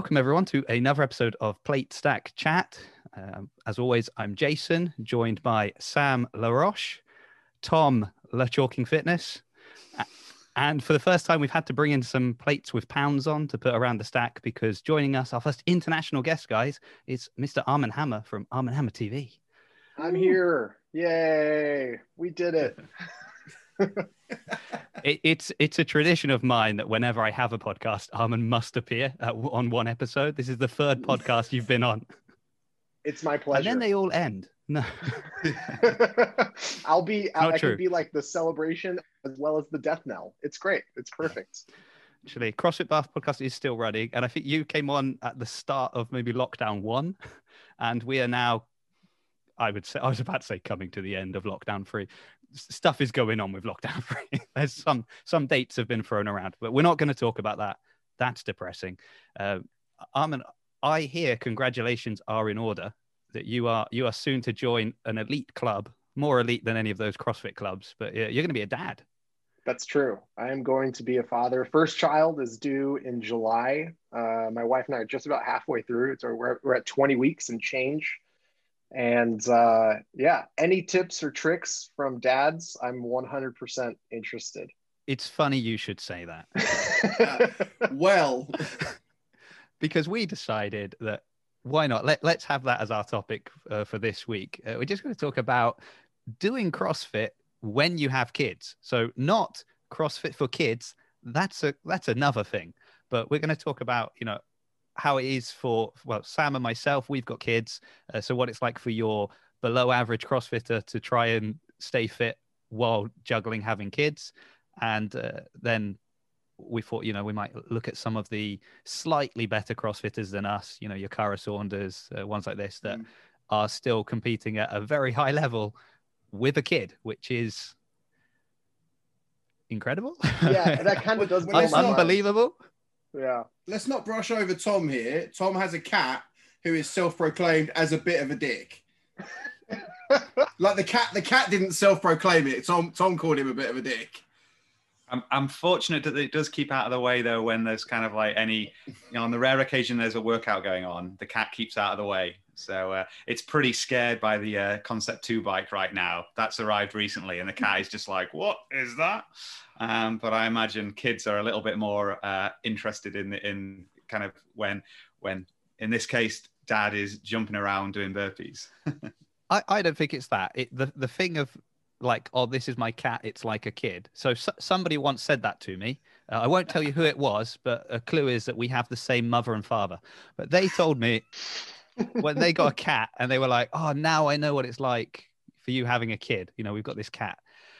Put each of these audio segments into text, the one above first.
welcome everyone to another episode of Plate Stack Chat. Um, as always, I'm Jason, joined by Sam LaRoche, Tom LaChalking Fitness, and for the first time, we've had to bring in some plates with pounds on to put around the stack because joining us, our first international guest, guys, is Mr. Armin Hammer from Armin Hammer TV. I'm here. Yay. We did it. it, it's it's a tradition of mine that whenever I have a podcast, Armin must appear at, on one episode. This is the third podcast you've been on. It's my pleasure. And then they all end. No, I'll be. I, I can be like the celebration as well as the death knell. It's great. It's perfect. Actually, CrossFit Bath podcast is still running, and I think you came on at the start of maybe lockdown one, and we are now. I would say I was about to say coming to the end of lockdown three stuff is going on with lockdown three. There's some some dates have been thrown around, but we're not going to talk about that. That's depressing. Uh, Armin, I hear congratulations are in order that you are you are soon to join an elite club, more elite than any of those CrossFit clubs. But you're going to be a dad. That's true. I am going to be a father. First child is due in July. Uh, my wife and I are just about halfway through. So we're, we're at 20 weeks and change. And uh, yeah, any tips or tricks from dads, I'm 100% interested. It's funny you should say that. uh, well, because we decided that why not? Let, let's have that as our topic uh, for this week. Uh, we're just going to talk about doing CrossFit when you have kids. So, not CrossFit for kids. That's a that's another thing. But we're going to talk about you know how it is for well Sam and myself. We've got kids, uh, so what it's like for your below average CrossFitter to try and stay fit while juggling having kids, and uh, then we thought you know we might look at some of the slightly better CrossFitters than us. You know, your Kara Saunders, uh, ones like this that mm. are still competing at a very high level with a kid, which is incredible. Yeah, that kind of does unbelievable. Yeah. Let's not brush over Tom here. Tom has a cat who is self-proclaimed as a bit of a dick. like the cat, the cat didn't self-proclaim it. Tom, Tom called him a bit of a dick. I'm, I'm fortunate that it does keep out of the way though when there's kind of like any you know on the rare occasion there's a workout going on the cat keeps out of the way so uh, it's pretty scared by the uh, concept 2 bike right now that's arrived recently and the cat is just like what is that um, but i imagine kids are a little bit more uh, interested in in kind of when when in this case dad is jumping around doing burpees I, I don't think it's that. It, the the thing of like, oh, this is my cat. It's like a kid. So, so somebody once said that to me. Uh, I won't tell you who it was, but a clue is that we have the same mother and father. But they told me when they got a cat and they were like, oh, now I know what it's like for you having a kid. You know, we've got this cat.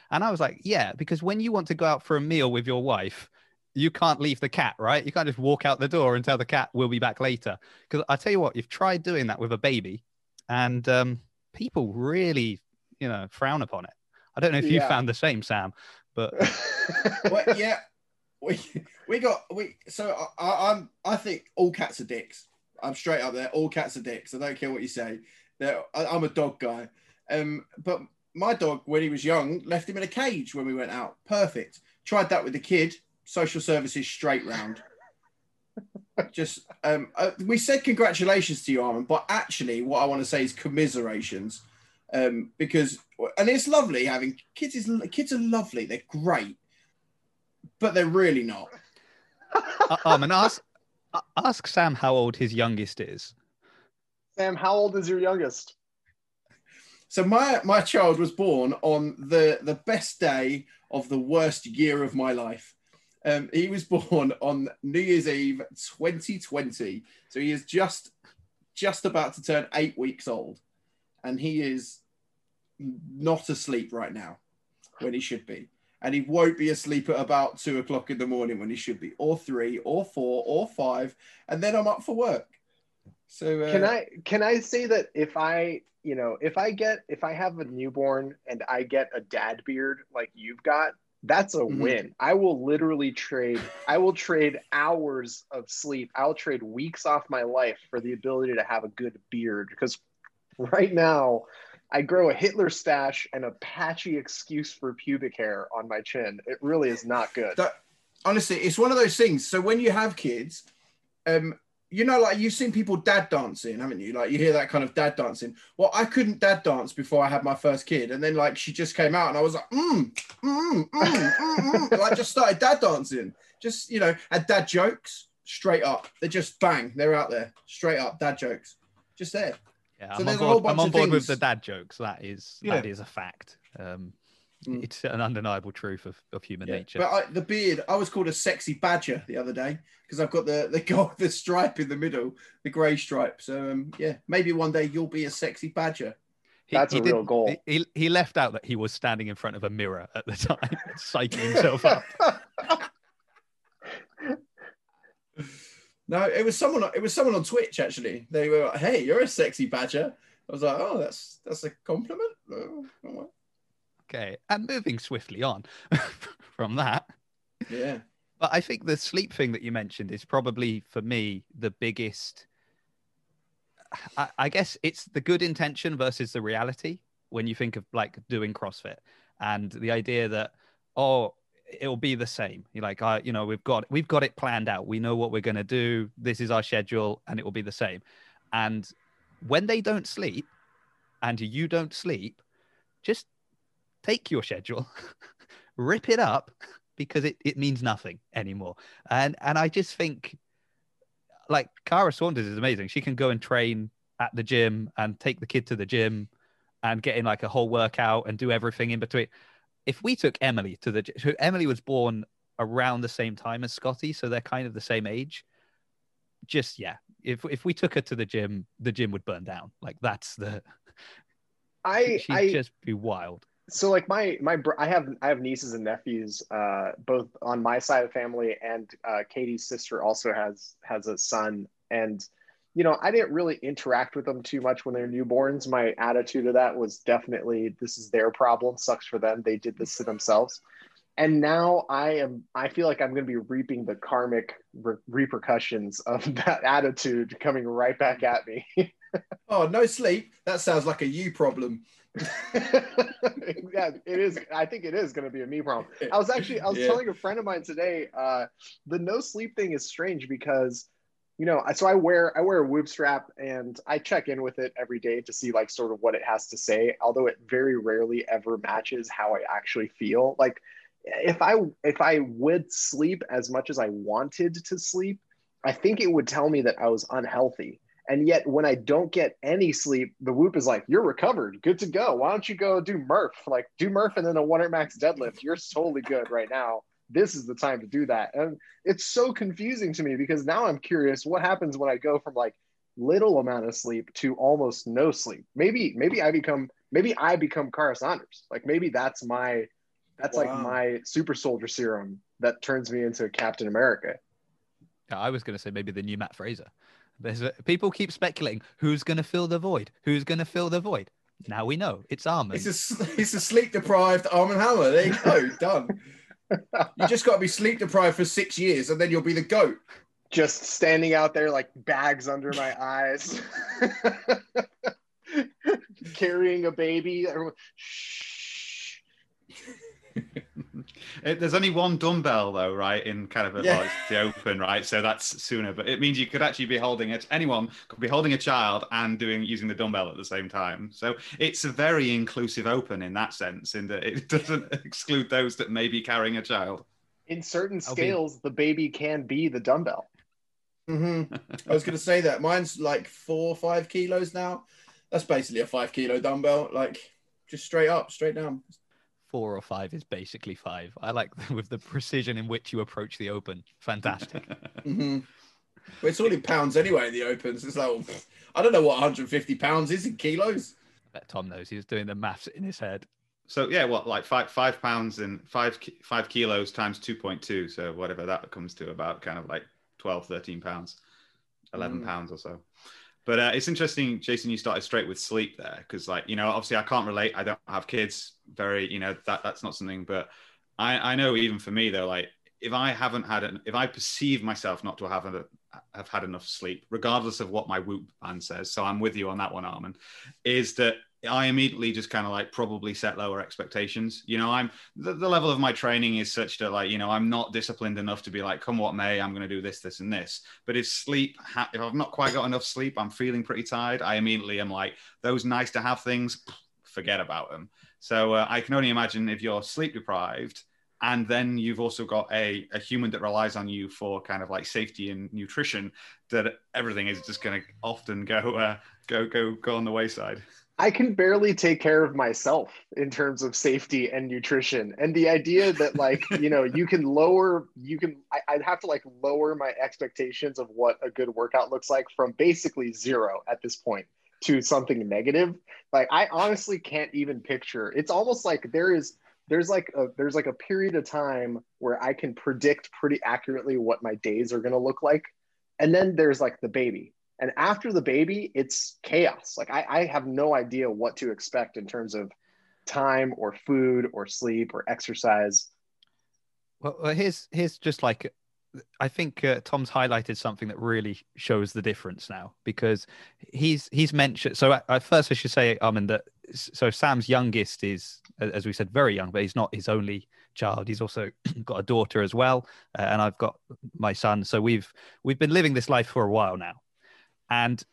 And I was like, yeah, because when you want to go out for a meal with your wife, you can't leave the cat, right? You can't just walk out the door and tell the cat we'll be back later. Because I tell you what, you've tried doing that with a baby, and um, people really, you know, frown upon it. I don't know if you yeah. found the same, Sam, but well, yeah, we we got we. So I, I'm I think all cats are dicks. I'm straight up there. All cats are dicks. I don't care what you say. They're, I, I'm a dog guy. Um, but my dog, when he was young, left him in a cage when we went out. Perfect. Tried that with the kid. Social services straight round. Just um, uh, we said congratulations to you, Armin, but actually, what I want to say is commiserations um, because and it's lovely having kids. Is kids are lovely. They're great, but they're really not. uh, and ask ask Sam how old his youngest is. Sam, how old is your youngest? So my my child was born on the the best day of the worst year of my life. Um, he was born on New Year's Eve 2020. So he is just just about to turn eight weeks old, and he is not asleep right now when he should be. And he won't be asleep at about two o'clock in the morning when he should be, or three, or four, or five, and then I'm up for work. So uh, can I can I say that if I you know if I get if I have a newborn and I get a dad beard like you've got, that's a mm-hmm. win. I will literally trade I will trade hours of sleep. I'll trade weeks off my life for the ability to have a good beard because right now I grow a Hitler stash and a patchy excuse for pubic hair on my chin. It really is not good. That, honestly, it's one of those things. So when you have kids, um, you know, like you've seen people dad dancing, haven't you? Like you hear that kind of dad dancing. Well, I couldn't dad dance before I had my first kid, and then like she just came out, and I was like, mm, mm, mm, mm, mm. like just started dad dancing. Just you know, had dad jokes straight up. They're just bang, they're out there straight up dad jokes, just there. Yeah, So I'm on there's a board, whole I'm on of board with the dad jokes. That is Yeah. that is a fact. Um, Mm. It's an undeniable truth of, of human Yeah. nature. But I, the beard, I was called a sexy badger the other day because I've got the the gold, the stripe in the middle, the grey stripe. So um, yeah, maybe one day you'll be a sexy badger. He- That's he a real goal. He, he- he left out that he was standing in front of a mirror at the time, psyching himself up. No, it was someone. It was someone on Twitch actually. They were like, "Hey, you're a sexy badger." I was like, "Oh, that's that's a compliment." Oh. Okay, and moving swiftly on from that. Yeah, But I think the sleep thing that you mentioned is probably for me the biggest. I, I guess it's the good intention versus the reality when you think of like doing CrossFit and the idea that oh it'll be the same. You're like I you know we've got we've got it planned out. We know what we're gonna do. This is our schedule, and it will be the same. And when they don't sleep, and you don't sleep, just take your schedule, rip it up because it, it means nothing anymore. And and I just think like Kara Saunders is amazing. She can go and train at the gym and take the kid to the gym and get in like a whole workout and do everything in between. If we took Emily to the who Emily was born around the same time as Scotty, so they're kind of the same age. Just yeah, if if we took her to the gym, the gym would burn down. Like that's the I she'd I just be wild. so like my my I have I have nieces and nephews uh both on my side of the family and uh Katie's sister also has has a son and you know I didn't really interact with them too much when they're newborns my attitude of that was definitely this is their problem sucks for them they did this to themselves and now I am I feel like I'm going to be reaping the karmic re- repercussions of that attitude coming right back at me Oh, no sleep. That sounds like a you problem. yeah, it is. I think it is going to be a me problem. I was actually, I was Yeah. telling a friend of mine today, uh, the no sleep thing is strange because, you know, so I wear, I wear a whoop strap and I check in with it every day to see like sort of what it has to say, although it very rarely ever matches how I actually feel. Like if I, if I would sleep as much as I wanted to sleep, I think it would tell me that I was unhealthy. And yet, when I don't get any sleep, the whoop is like, "You're recovered, good to go. Why don't you go do Murph? Like, do Murph and then a one max deadlift. You're totally good right now. This is the time to do that." And it's so confusing to me because now I'm curious what happens when I go from like little amount of sleep to almost no sleep. Maybe, maybe I become, maybe I become Kara Saunders. Like, maybe that's my, that's like my super soldier serum that turns me into Captain America. I was going to say maybe the new Mat Fraser. There's a, people keep speculating who's going to fill the void. Who's going to fill the void? Now we know it's Armin. It's a s- it's a sleep deprived Arm and Hammer. There you go, done. You just got to be sleep deprived for six years, and then you'll be the goat. just standing out there like bags under my eyes, carrying a baby. Shh. It, there's only one dumbbell though, right? In kind of a, Yeah. well, it's the open, right? So that's sooner, but it means you could actually be holding it. Anyone could be holding a child and doing using the dumbbell at the same time. So it's a very inclusive open in that sense, in that it doesn't exclude those that may be carrying a child. In certain I'll be- scales, the baby can be the dumbbell. hmm I was going to say that mine's like four or five kilos now. That's basically a five kilo dumbbell, like just straight up, straight down. Four or five is basically five. I like with the precision in which you approach the open. Fantastic. hmm But it's all in pounds anyway. In the opens, it's like I don't know what 150 pounds is in kilos. I bet Tom knows. He's doing the maths in his head. So yeah, what like five five pounds and five five kilos times two point two. So whatever that comes to, about kind of like 12, 13 pounds, eleven Mm. pounds or so. But uh, it's interesting, Jason. You started straight with sleep there because, like, you know, obviously I can't relate. I don't have kids. Very, you know, that that's not something. But I I know even for me though, like if I haven't had an, if I perceive myself not to have a, have had enough sleep, regardless of what my Whoop band says. So I'm with you on that one, Armin. Is that I immediately just kind of like probably set lower expectations. You know, I'm the, the, level of my training is such that like, you know, I'm not disciplined enough to be like, come what may, I'm going to do this, this, and this. But if sleep, if I've not quite got enough sleep, I'm feeling pretty tired. I immediately am like, those nice to have things, forget about them. So uh, I can only imagine if you're sleep deprived, and then you've also got a, a human that relies on you for kind of like safety and nutrition that everything is just going to often go uh, go go go on the wayside I can barely take care of myself in terms of safety and nutrition. And the idea that like, you know, you can lower, you can, I, would have to like lower my expectations of what a good workout looks like from basically zero at this point to something negative. Like I honestly can't even picture. It's almost like there is, there's like a, there's like a period of time where I can predict pretty accurately what my days are going to look like. And then there's like the baby and after the baby, it's chaos. Like I, I have no idea what to expect in terms of time or food or sleep or exercise. Well, here's here's just like I think uh, Tom's highlighted something that really shows the difference now because he's he's mentioned. So at, at first, I should say, Armin, that so Sam's youngest is, as we said, very young, but he's not his only child. He's also got a daughter as well, uh, and I've got my son. So we've we've been living this life for a while now, and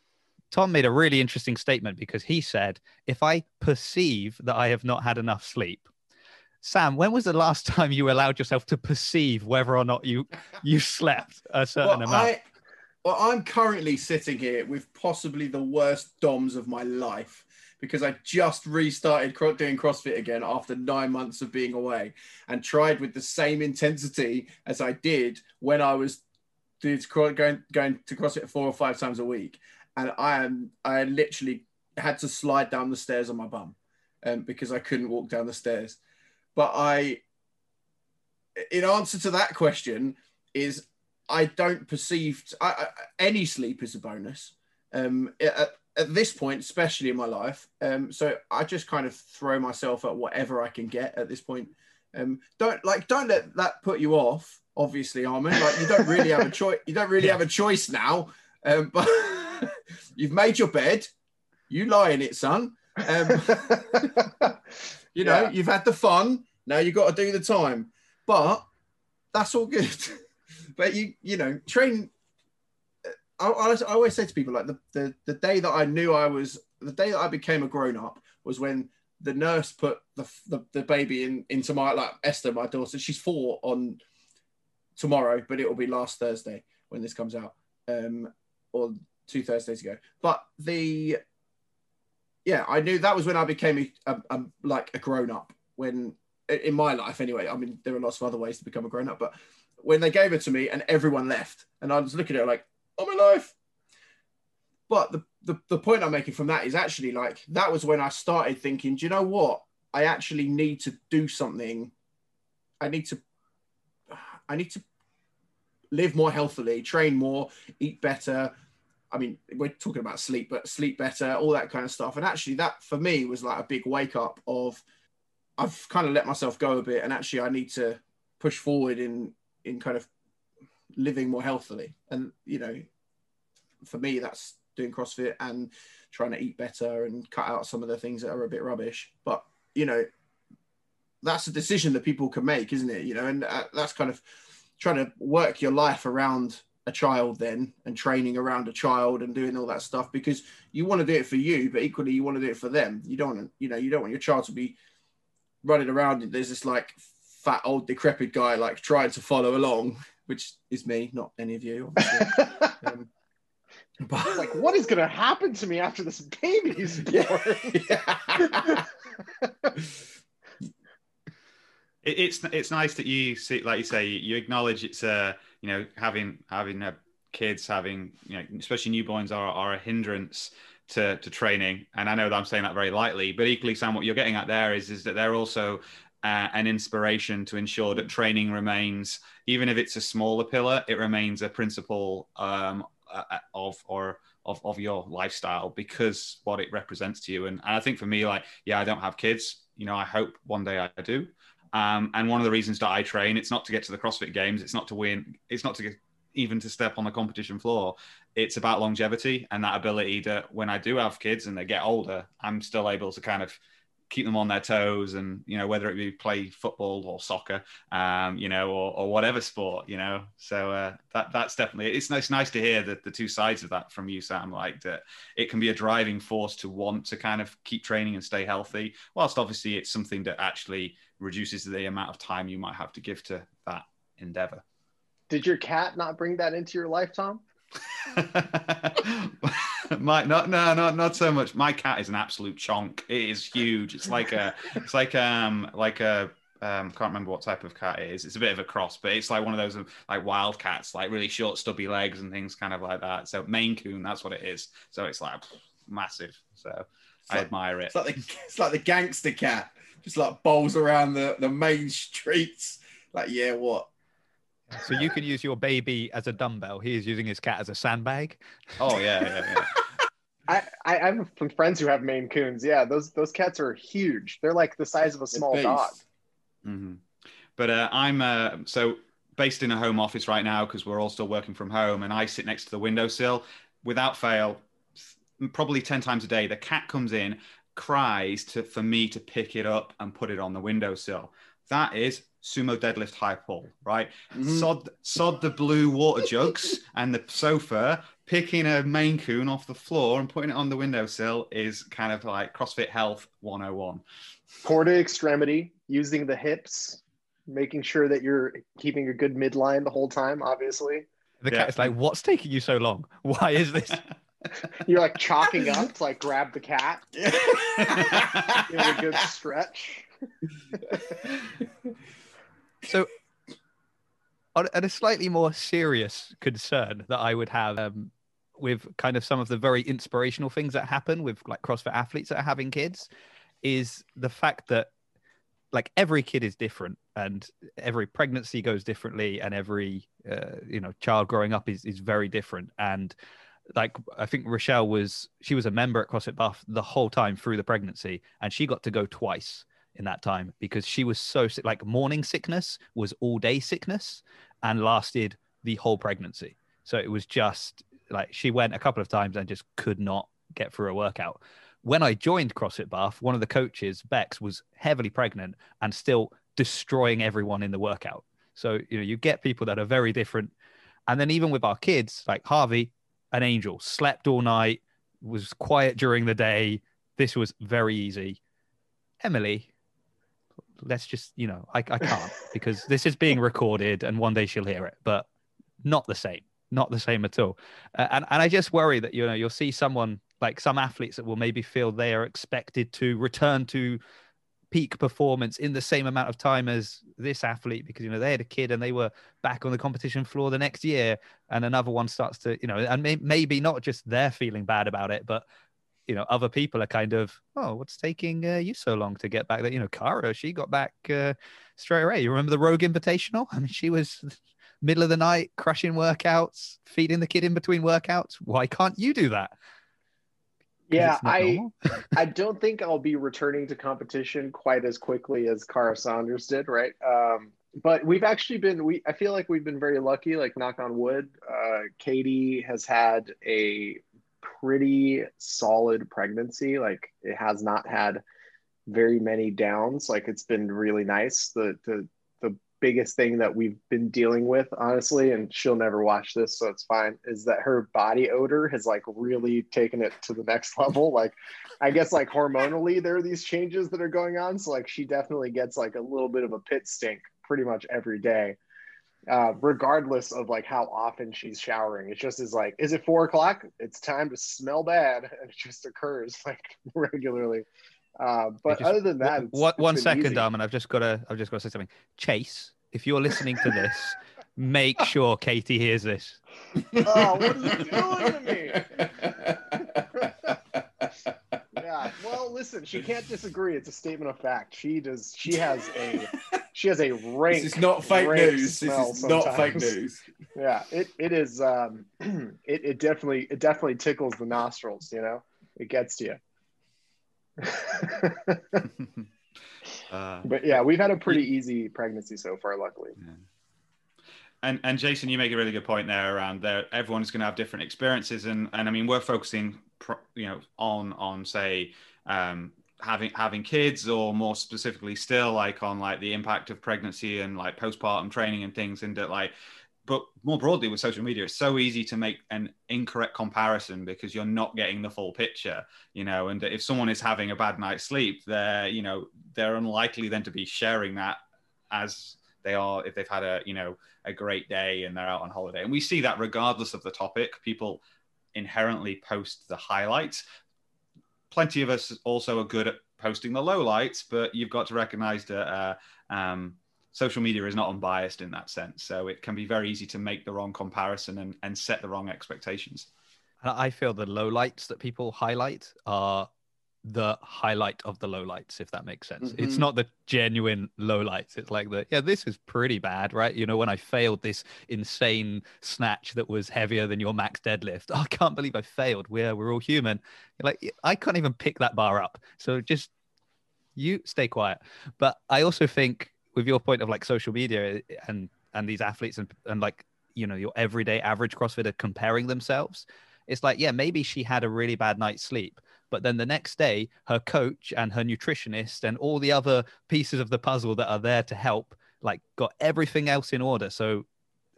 Tom made a really interesting statement because he said, if I perceive that I have not had enough sleep, Sam, when was the last time you allowed yourself to perceive whether or not you you slept a certain well, amount? I, well, I'm currently sitting here with possibly the worst DOMs of my life because I just restarted doing CrossFit again after nine months of being away and tried with the same intensity as I did when I was dudes going going to CrossFit four or five times a week, and I am I literally had to slide down the stairs on my bum, um, because I couldn't walk down the stairs. But I, in answer to that question, is I don't perceive any sleep is a bonus. Um, at, at this point, especially in my life, um, so I just kind of throw myself at whatever I can get at this point. Um, don't like don't let that put you off obviously, Armin. Like you don't really have a choice. You don't really yeah. have a choice now. Um, but you've made your bed. You lie in it, son. Um, you know, yeah. you've had the fun. Now you've got to do the time. But that's all good. but you, you know, train. I, I, I always say to people like the, the the day that I knew I was the day that I became a grown up was when the nurse put the, the, the baby in into my like Esther, my daughter. She's four on tomorrow, but it will be last Thursday when this comes out, um, or two Thursdays ago. But the yeah, I knew that was when I became a, a, a, like a grown up. When in my life, anyway. I mean, there are lots of other ways to become a grown up, but when they gave it to me and everyone left, and I was looking at it like, oh my life. But the, the the point I'm making from that is actually like that was when I started thinking, do you know what? I actually need to do something. I need to I need to live more healthily, train more, eat better. I mean, we're talking about sleep, but sleep better, all that kind of stuff. And actually, that for me was like a big wake up of I've kind of let myself go a bit, and actually, I need to push forward in in kind of living more healthily. And you know, for me, that's doing CrossFit and trying to eat better and cut out some of the things that are a bit rubbish. But you know, that's a decision that people can make, isn't it? You know, and uh, that's kind of trying to work your life around a child then and training around a child and doing all that stuff because you want to do it for you, but equally you want to do it for them. You don't want to, you know, you don't want your child to be running around. There's this like fat old decrepit guy like trying to follow along, which is me, not any of you. um, but like, what is going to happen to me after this baby's born? Yeah. It's it's nice that you see, like you say, you acknowledge it's a you know having having a kids having you know especially newborns are are a hindrance to to training, and I know that I'm saying that very lightly, but equally, Sam, what you're getting at there is is that they're also uh, an inspiration to ensure that training remains, even if it's a smaller pillar, it remains a principle um, uh, uh of or of, of your lifestyle because what it represents to you. And, and I think for me, like, yeah, I don't have kids. You know, I hope one day I do. Um, and one of the reasons that I train, it's not to get to the CrossFit Games, it's not to win, it's not to get, even to step on the competition floor. It's about longevity and that ability that when I do have kids and they get older, I'm still able to kind of keep them on their toes and you know whether it be play football or soccer um you know or, or whatever sport you know so uh that that's definitely it's nice nice to hear that the two sides of that from you sam like that it can be a driving force to want to kind of keep training and stay healthy whilst obviously it's something that actually reduces the amount of time you might have to give to that endeavor Did your cat not bring that into your life, Tom? my not no not not so much. My cat is an absolute chonk. It is huge. It's like a it's like um like a um can't remember what type of cat it is. It's a bit of a cross, but it's like one of those um, like wild cats, like really short, stubby legs and things, kind of like that. So Maine Coon, that's what it is. So it's like massive. So It's I like, admire it. it's like the it's like the gangster cat, just like bowls around the, the main streets. Like, yeah, what? So you could use your baby as a dumbbell. He is using his cat as a sandbag. Oh yeah, yeah, yeah. I, I, I have some friends who have Maine Coons. Yeah, those those cats are huge. They're like the size of a small beast. dog. hmm But uh, I'm uh, so based in a home office right now because we're all still working from home, and I sit next to the windowsill. Without fail, probably ten times a day, the cat comes in, cries to for me to pick it up and put it on the windowsill. That is sumo deadlift high pull, right? Mhm. Sod sod the blue water jugs and the sofa. Picking a Maine Coon off the floor and putting it on the windowsill is kind of like CrossFit Health 101. Core to extremity, using the hips, making sure that you're keeping a good midline the whole time. Obviously, The Yeah. cat is like, "What's taking you so long? Why is this?" you're like chalking up to like grab the cat. Give it a good stretch. So, on, on a slightly more serious concern that I would have um, with kind of some of the very inspirational things that happen with like CrossFit athletes that are having kids is the fact that like every kid is different and every pregnancy goes differently and every uh, you know child growing up is, is very different. And like i think rochelle was she was a member at crossfit bath the whole time through the pregnancy and she got to go twice in that time because she was so sick like morning sickness was all day sickness and lasted the whole pregnancy so it was just like she went a couple of times and just could not get through a workout when I joined CrossFit Bath, one of the coaches, Bex, was heavily pregnant and still destroying everyone in the workout. So, you know, you get people that are very different. And then even with our kids, like Harvey, an angel, slept all night, was quiet during the day. This was very easy. Emily, let's just, you know, I, I can't because this is being recorded and one day she'll hear it, but not the same, not the same at all. Uh, and, and I just worry that, you know, you'll see someone like some athletes that will maybe feel they are expected to return to peak performance in the same amount of time as this athlete because you know they had a kid and they were back on the competition floor the next year and another one starts to you know and may- maybe not just they're feeling bad about it but you know other people are kind of oh what's taking uh, you so long to get back there you know Kara she got back uh, straight away you remember the Rogue Invitational I mean she was middle of the night crushing workouts feeding the kid in between workouts why can't you do that Yeah, I. I don't think I'll be returning to competition quite as quickly as Kara Saunders did, right? Um, but we've actually been we I feel like we've been very lucky, like knock on wood. Uh, Katie has had a pretty solid pregnancy. Like it has not had very many downs. Like it's been really nice. The the the biggest thing that we've been dealing with, honestly, and she'll never watch this, so it's fine, is that her body odor has like really taken it to the next level. Like I guess like hormonally there are these changes that are going on. So like she definitely gets like a little bit of a pit stink pretty much every day. Uh, regardless of like how often she's showering. It just is like, is it four o'clock? It's time to smell bad. And it just occurs like regularly. Uh, but just- other than that, it's- What it's one been easy. Dom, I've just got to I've just got to say something. Chase, if you're listening to this, make sure Katie hears this. Oh, what are you doing to me? Yeah. Well, listen, she can't disagree. It's a statement of fact. She does. She has a. She has a rank. This is not fake news. This is not fake news. Yeah. It it is. Um. It it definitely it definitely tickles the nostrils. You know, it gets to you. uh, but yeah, we've had a pretty easy pregnancy so far, luckily. and and Jason, you make a really good point there around there. Everyone's going to have different experiences, and and I mean we're focusing, pro, you know, on on say um, having having kids, or more specifically still like on like the impact of pregnancy and like postpartum training and things, and that like. But more broadly with social media, it's so easy to make an incorrect comparison because you're not getting the full picture, you know. And if someone is having a bad night's sleep, they're, you know, they're unlikely then to be sharing that as they are if they've had a you know a great day and they're out on holiday and we see that regardless of the topic people inherently post the highlights plenty of us also are good at posting the lowlights but you've got to recognize that uh, um, social media is not unbiased in that sense. So it can be very easy to make the wrong comparison and, and set the wrong expectations. I feel the lowlights that people highlight are the highlight of the lowlights, if that makes sense. Mm-hmm. It's not the genuine lowlights. It's like the yeah, this is pretty bad, right? You know, when I failed this insane snatch that was heavier than your max deadlift, oh, I can't believe I failed. We're we're all human. You're like I can't even pick that bar up. So just you stay quiet. But I also think with your point of like social media and and these athletes and and like you know your everyday average CrossFitter comparing themselves, it's like yeah, maybe she had a really bad night's sleep but then the next day, her coach and her nutritionist and all the other pieces of the puzzle that are there to help, like, got everything else in order. So,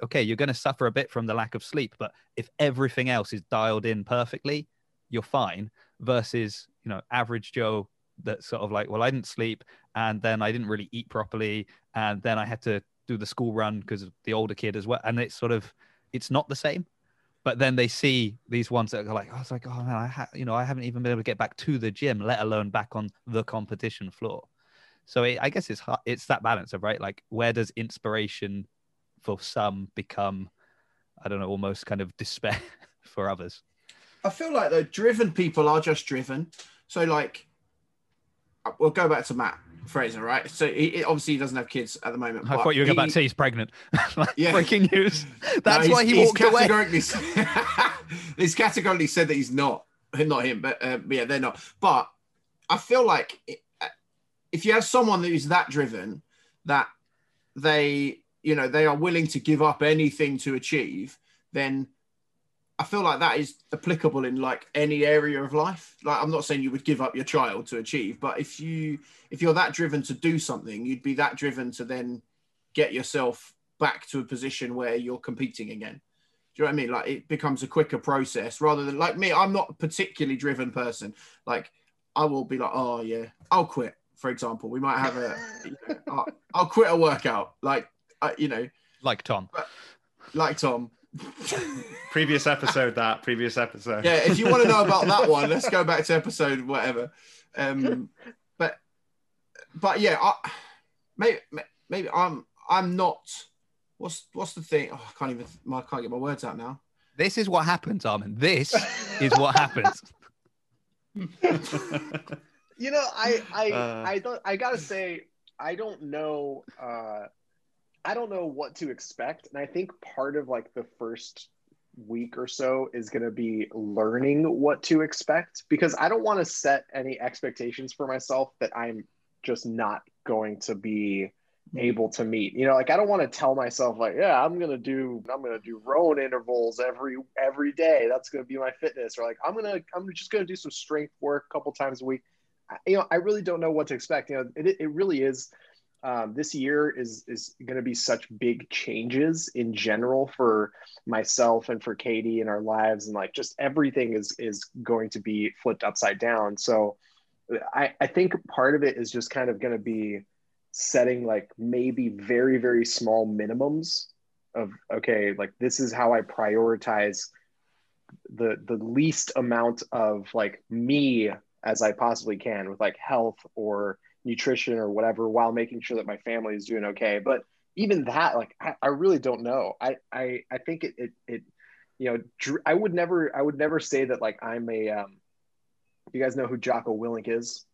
okay, you're going to suffer a bit from the lack of sleep, but if everything else is dialed in perfectly, you're fine. Versus, you know, average Joe that's sort of like, well, I didn't sleep and then I didn't really eat properly. And then I had to do the school run because the older kid as well. And it's sort of, it's not the same but then they see these ones that are like, I was like, oh man, I ha- you know, I haven't even been able to get back to the gym, let alone back on the competition floor. So it, I guess it's it's that balance of right, like where does inspiration for some become, I don't know, almost kind of despair for others. I feel like the driven people are just driven. So like, uh, we'll go back to Mat. Fraser, right? So he, he, obviously he doesn't have kids at the moment. I thought you were he, about to say he's pregnant. like, yeah. Breaking news. That's no, why he walked away. he's categorically said that he's not, not him, but, uh, but yeah, they're not. But I feel like uh, if you have someone who's that driven, that they, you know, they are willing to give up anything to achieve, then I feel like that is applicable in like any area of life. Like I'm not saying you would give up your child to achieve, but if you if you're that driven to do something, you'd be that driven to then get yourself back to a position where you're competing again. Do you know what I mean? Like it becomes a quicker process rather than like me. I'm not a particularly driven person. Like I will be like, oh yeah, I'll quit. For example, we might have a, you know, I'll, I'll, quit a workout. Like uh, you know, like Tom, like Tom previous episode that previous episode. Yeah if you want to know about that one let's go back to episode whatever. Um but but yeah I, maybe maybe i'm i'm not what's what's the thing oh, i can't even i can't get my words out now. This is what happens armin. This is what happens. You know i i uh, i don't i gotta say i don't know uh I don't know what to expect. And I think part of like the first week or so is going to be learning what to expect because I don't want to set any expectations for myself that I'm just not going to be mm-hmm. able to meet. You know, like I don't want to tell myself like, yeah, I'm going to do I'm going to do row intervals every every day. That's going to be my fitness or like I'm going to I'm just going to do some strength work a couple times a week. I, you know, I really don't know what to expect. You know, it it really is um, this year is is going to be such big changes in general for myself and for Katie and our lives, and like just everything is is going to be flipped upside down. So, I I think part of it is just kind of going to be setting like maybe very very small minimums of okay, like this is how I prioritize the the least amount of like me as I possibly can with like health or nutrition or whatever while making sure that my family is doing okay. But even that like i, I really don't know. I, I i think it it, it you know i would never i would never say that like i'm a um you guys know who jocko willink is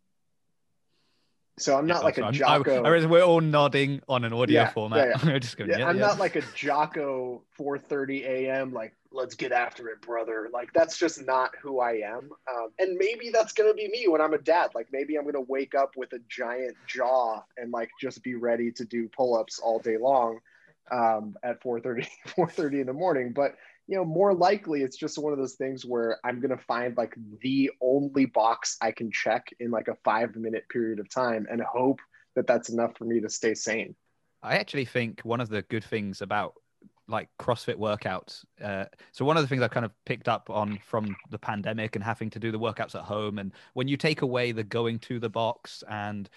so I'm not like a Jocko. I, I, we're all nodding on an audio yeah, format. Yeah, yeah. just going, yeah, I'm not like a Jocko 4:30 a.m. like let's get after it, brother. Like that's just not who I am. Um, and maybe that's gonna be me when I'm a dad. Like maybe I'm gonna wake up with a giant jaw and like just be ready to do pull-ups all day long. um, at 4:30 4:30 in the morning. But you know, more likely it's just one of those things where I'm gonna find like the only box I can check in like a five minute period of time and hope that that's enough for me to stay sane. I actually think one of the good things about like CrossFit workouts. Uh, so one of the things I've kind of picked up on from the pandemic and having to do the workouts at home, and when you take away the going to the box and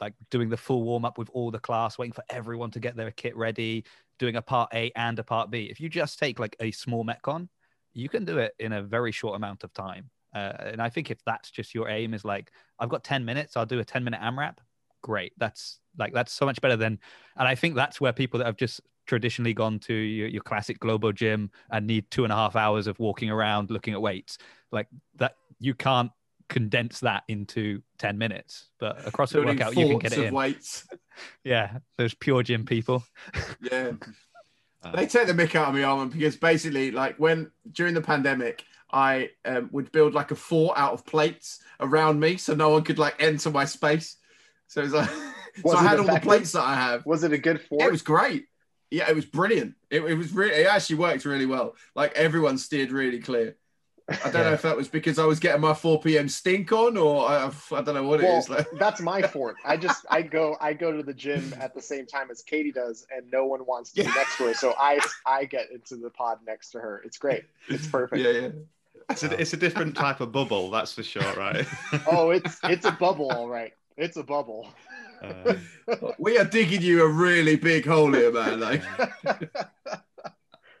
like doing the full warm up with all the class, waiting for everyone to get their kit ready, doing a part A and a part B. If you just take like a small metcon, you can do it in a very short amount of time. Uh, and I think if that's just your aim is like, I've got 10 minutes, I'll do a 10 minute AMRAP. Great. That's like, that's so much better than, and I think that's where people that have just traditionally gone to your, your classic Globo gym and need two and a half hours of walking around looking at weights, like that, you can't condense that into 10 minutes. But across a CrossFit Building workout, you can get it of in. weights. Yeah, those pure gym people. Yeah. Uh, they take the mick out of me, Armin, because basically, like when during the pandemic, I um, would build like a fort out of plates around me, so no one could like enter my space. So it's like, Was so I had all the plates that I have. Was it a good fort? It was great. Yeah, it was brilliant. It, it was really, it actually worked really well. Like everyone steered really clear. I don't know if that was because I was getting my 4 p.m. stink on, or I, I don't know what it well, is. Like, that's my fort. I just I go I go to the gym at the same time as Katie does, and no one wants to be next to her, so I I get into the pod next to her. It's great. It's perfect. yeah, yeah. It's a, it's a different type of bubble, that's for sure, right? Oh, it's it's a bubble, all right. It's a bubble. Uh, We are digging you a really big hole here, man. Like,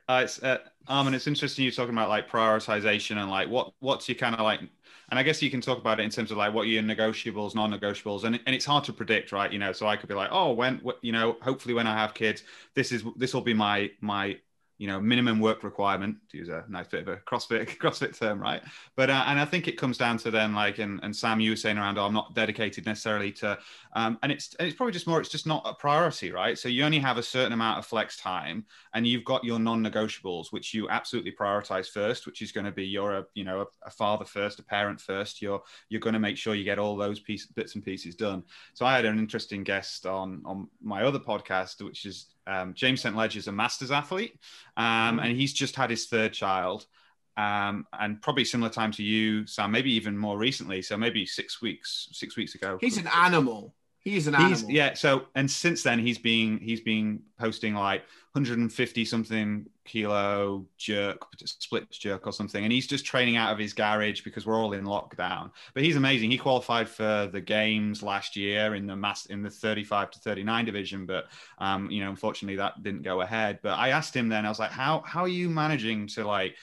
Uh, it's uh, Um, Armin. It's interesting you're talking about like prioritization and like what what's your kind of like, and I guess you can talk about it in terms of like what are your negotiables, non-negotiables, and and it's hard to predict, right? You know, so I could be like, oh, when wh- you know, hopefully when I have kids, this is this will be my my you know minimum work requirement to use a nice bit of a CrossFit CrossFit term, right? But uh, and I think it comes down to then like and, and Sam, you were saying around, oh, I'm not dedicated necessarily to, um, and it's and it's probably just more, it's just not a priority, right? So you only have a certain amount of flex time, and you've got your non-negotiables, which you absolutely prioritize first, which is going to be you're a you know a, a father first, a parent first. You're you're going to make sure you get all those piece, bits and pieces done. So I had an interesting guest on on my other podcast, which is um, James St. Ledger's a masters athlete, um, and he's just had his third child. Um, and probably similar time to you, Sam, maybe even more recently. So maybe six weeks, six weeks ago. he's an animal. He's an He's animal. yeah. So and since then he's been he's been posting like 150 something kilo jerk, split jerk or something, and he's just training out of his garage because we're all in lockdown. But he's amazing. He qualified for the games last year in the mass in the 35 to 39 division, but um, you know, unfortunately that didn't go ahead. But I asked him then, I was like, how how are you managing to like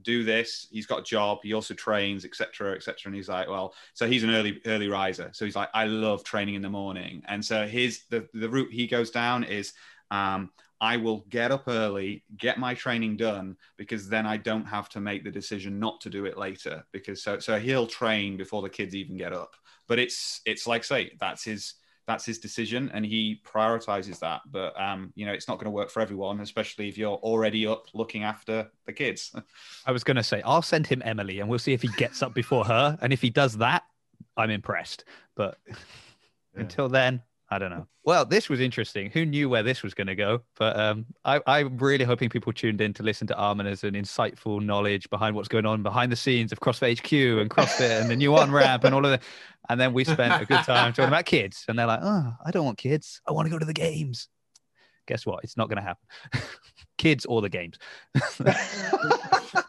do this he's got a job he also trains etc etc and he's like well so he's an early early riser. So he's like i love training in the morning. And so his the, the route he goes down is um, i will get up early get my training done because then i don't have to make the decision not to do it later because so so he'll train before the kids even get up. But it's it's like say that's his that's his decision and he prioritizes that but um you know it's not going to work for everyone especially if you're already up looking after the kids I was going to say, I'll send him Emily and we'll see if he gets up before her. And if he does that, I'm impressed. But until then, I don't know. Well, this was interesting. Who knew where this was going to go? But um, I, I'm really hoping people tuned in to listen to Armin as an insightful knowledge behind what's going on behind the scenes of CrossFit HQ and CrossFit and the new on ramp and all of that. And then we spent a good time talking about kids. And they're like, oh, I don't want kids. I want to go to the games. Guess what? It's not going to happen. kids or the games.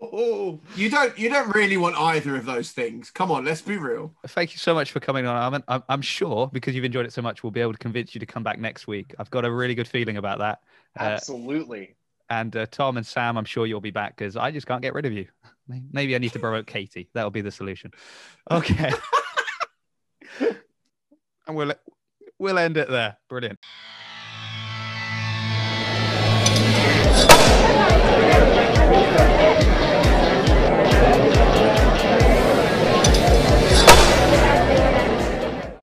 Oh, you don't you don't really want either of those things. Come on, let's be real. Thank you so much for coming on, Armin. I'm, I'm sure because you've enjoyed it so much, we'll be able to convince you to come back next week. I've got a really good feeling about that. Uh, Absolutely. and uh, Tom and Sam, I'm sure you'll be back because I just can't get rid of you. Maybe I need to promote Katie. That'll be the solution. Okay. and we'll we'll end it there. Brilliant.